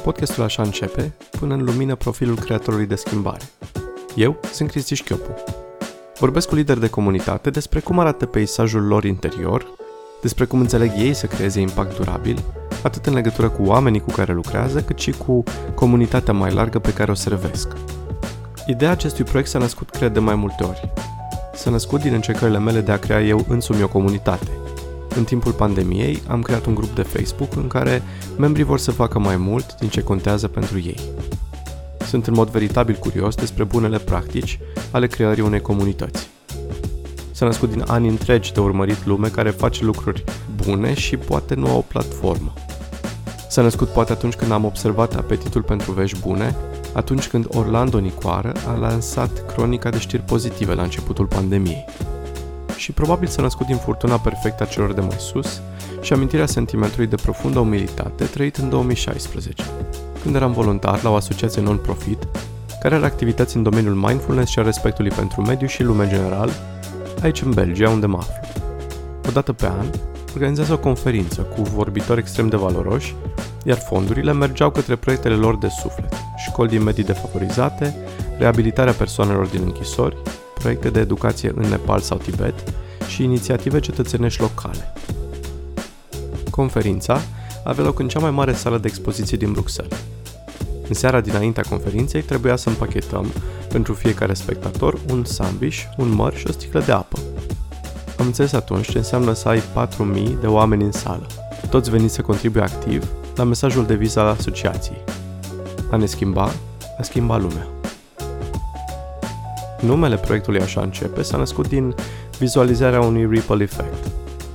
Podcastul așa începe, până în lumină profilul creatorului de schimbare. Eu sunt Cristi Șchiopu. Vorbesc cu lideri de comunitate despre cum arată peisajul lor interior, despre cum înțeleg ei să creeze impact durabil, atât în legătură cu oamenii cu care lucrează, cât și cu comunitatea mai largă pe care o servesc. Ideea acestui proiect s-a născut, cred, de mai multe ori. S-a născut din încercările mele de a crea eu însumi o comunitate – în timpul pandemiei am creat un grup de Facebook în care membrii vor să facă mai mult din ce contează pentru ei. Sunt în mod veritabil curios despre bunele practici ale creării unei comunități. S-a născut din ani întregi de urmărit lume care face lucruri bune și poate nu au o platformă. S-a născut poate atunci când am observat apetitul pentru vești bune, atunci când Orlando Nicoară a lansat cronica de știri pozitive la începutul pandemiei și probabil s-a născut din furtuna perfectă a celor de mai sus și amintirea sentimentului de profundă umilitate trăit în 2016, când eram voluntar la o asociație non-profit care are activități în domeniul mindfulness și a respectului pentru mediu și lume general, aici în Belgia, unde mă aflu. O dată pe an, organizează o conferință cu vorbitori extrem de valoroși, iar fondurile mergeau către proiectele lor de suflet, școli din medii defavorizate, reabilitarea persoanelor din închisori, proiecte de educație în Nepal sau Tibet și inițiative cetățenești locale. Conferința avea loc în cea mai mare sală de expoziție din Bruxelles. În seara dinaintea conferinței trebuia să împachetăm pentru fiecare spectator un sandwich, un măr și o sticlă de apă. Am înțeles atunci ce înseamnă să ai 4.000 de oameni în sală. Toți veniți să contribuie activ la mesajul de viză al asociației. A ne schimba, a schimba lumea. Numele proiectului Așa începe s-a născut din vizualizarea unui ripple effect,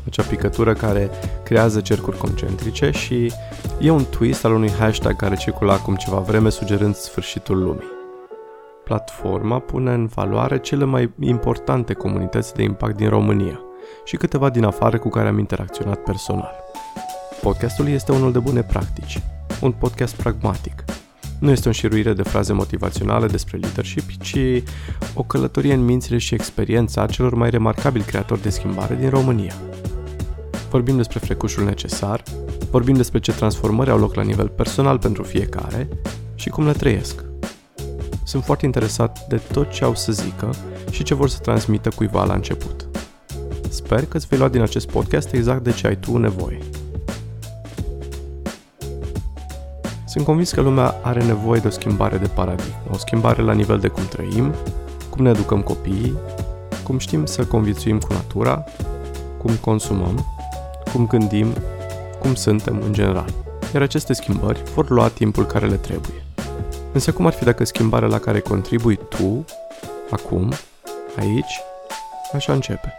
acea picătură care creează cercuri concentrice și e un twist al unui hashtag care circula acum ceva vreme sugerând sfârșitul lumii. Platforma pune în valoare cele mai importante comunități de impact din România și câteva din afară cu care am interacționat personal. Podcastul este unul de bune practici, un podcast pragmatic – nu este o înșiruire de fraze motivaționale despre leadership, ci o călătorie în mințile și experiența celor mai remarcabili creatori de schimbare din România. Vorbim despre frecușul necesar, vorbim despre ce transformări au loc la nivel personal pentru fiecare și cum le trăiesc. Sunt foarte interesat de tot ce au să zică și ce vor să transmită cuiva la început. Sper că îți vei lua din acest podcast exact de ce ai tu nevoie. Sunt convins că lumea are nevoie de o schimbare de paradigmă, o schimbare la nivel de cum trăim, cum ne educăm copiii, cum știm să conviețuim cu natura, cum consumăm, cum gândim, cum suntem în general. Iar aceste schimbări vor lua timpul care le trebuie. Însă cum ar fi dacă schimbarea la care contribui tu, acum, aici, așa începe?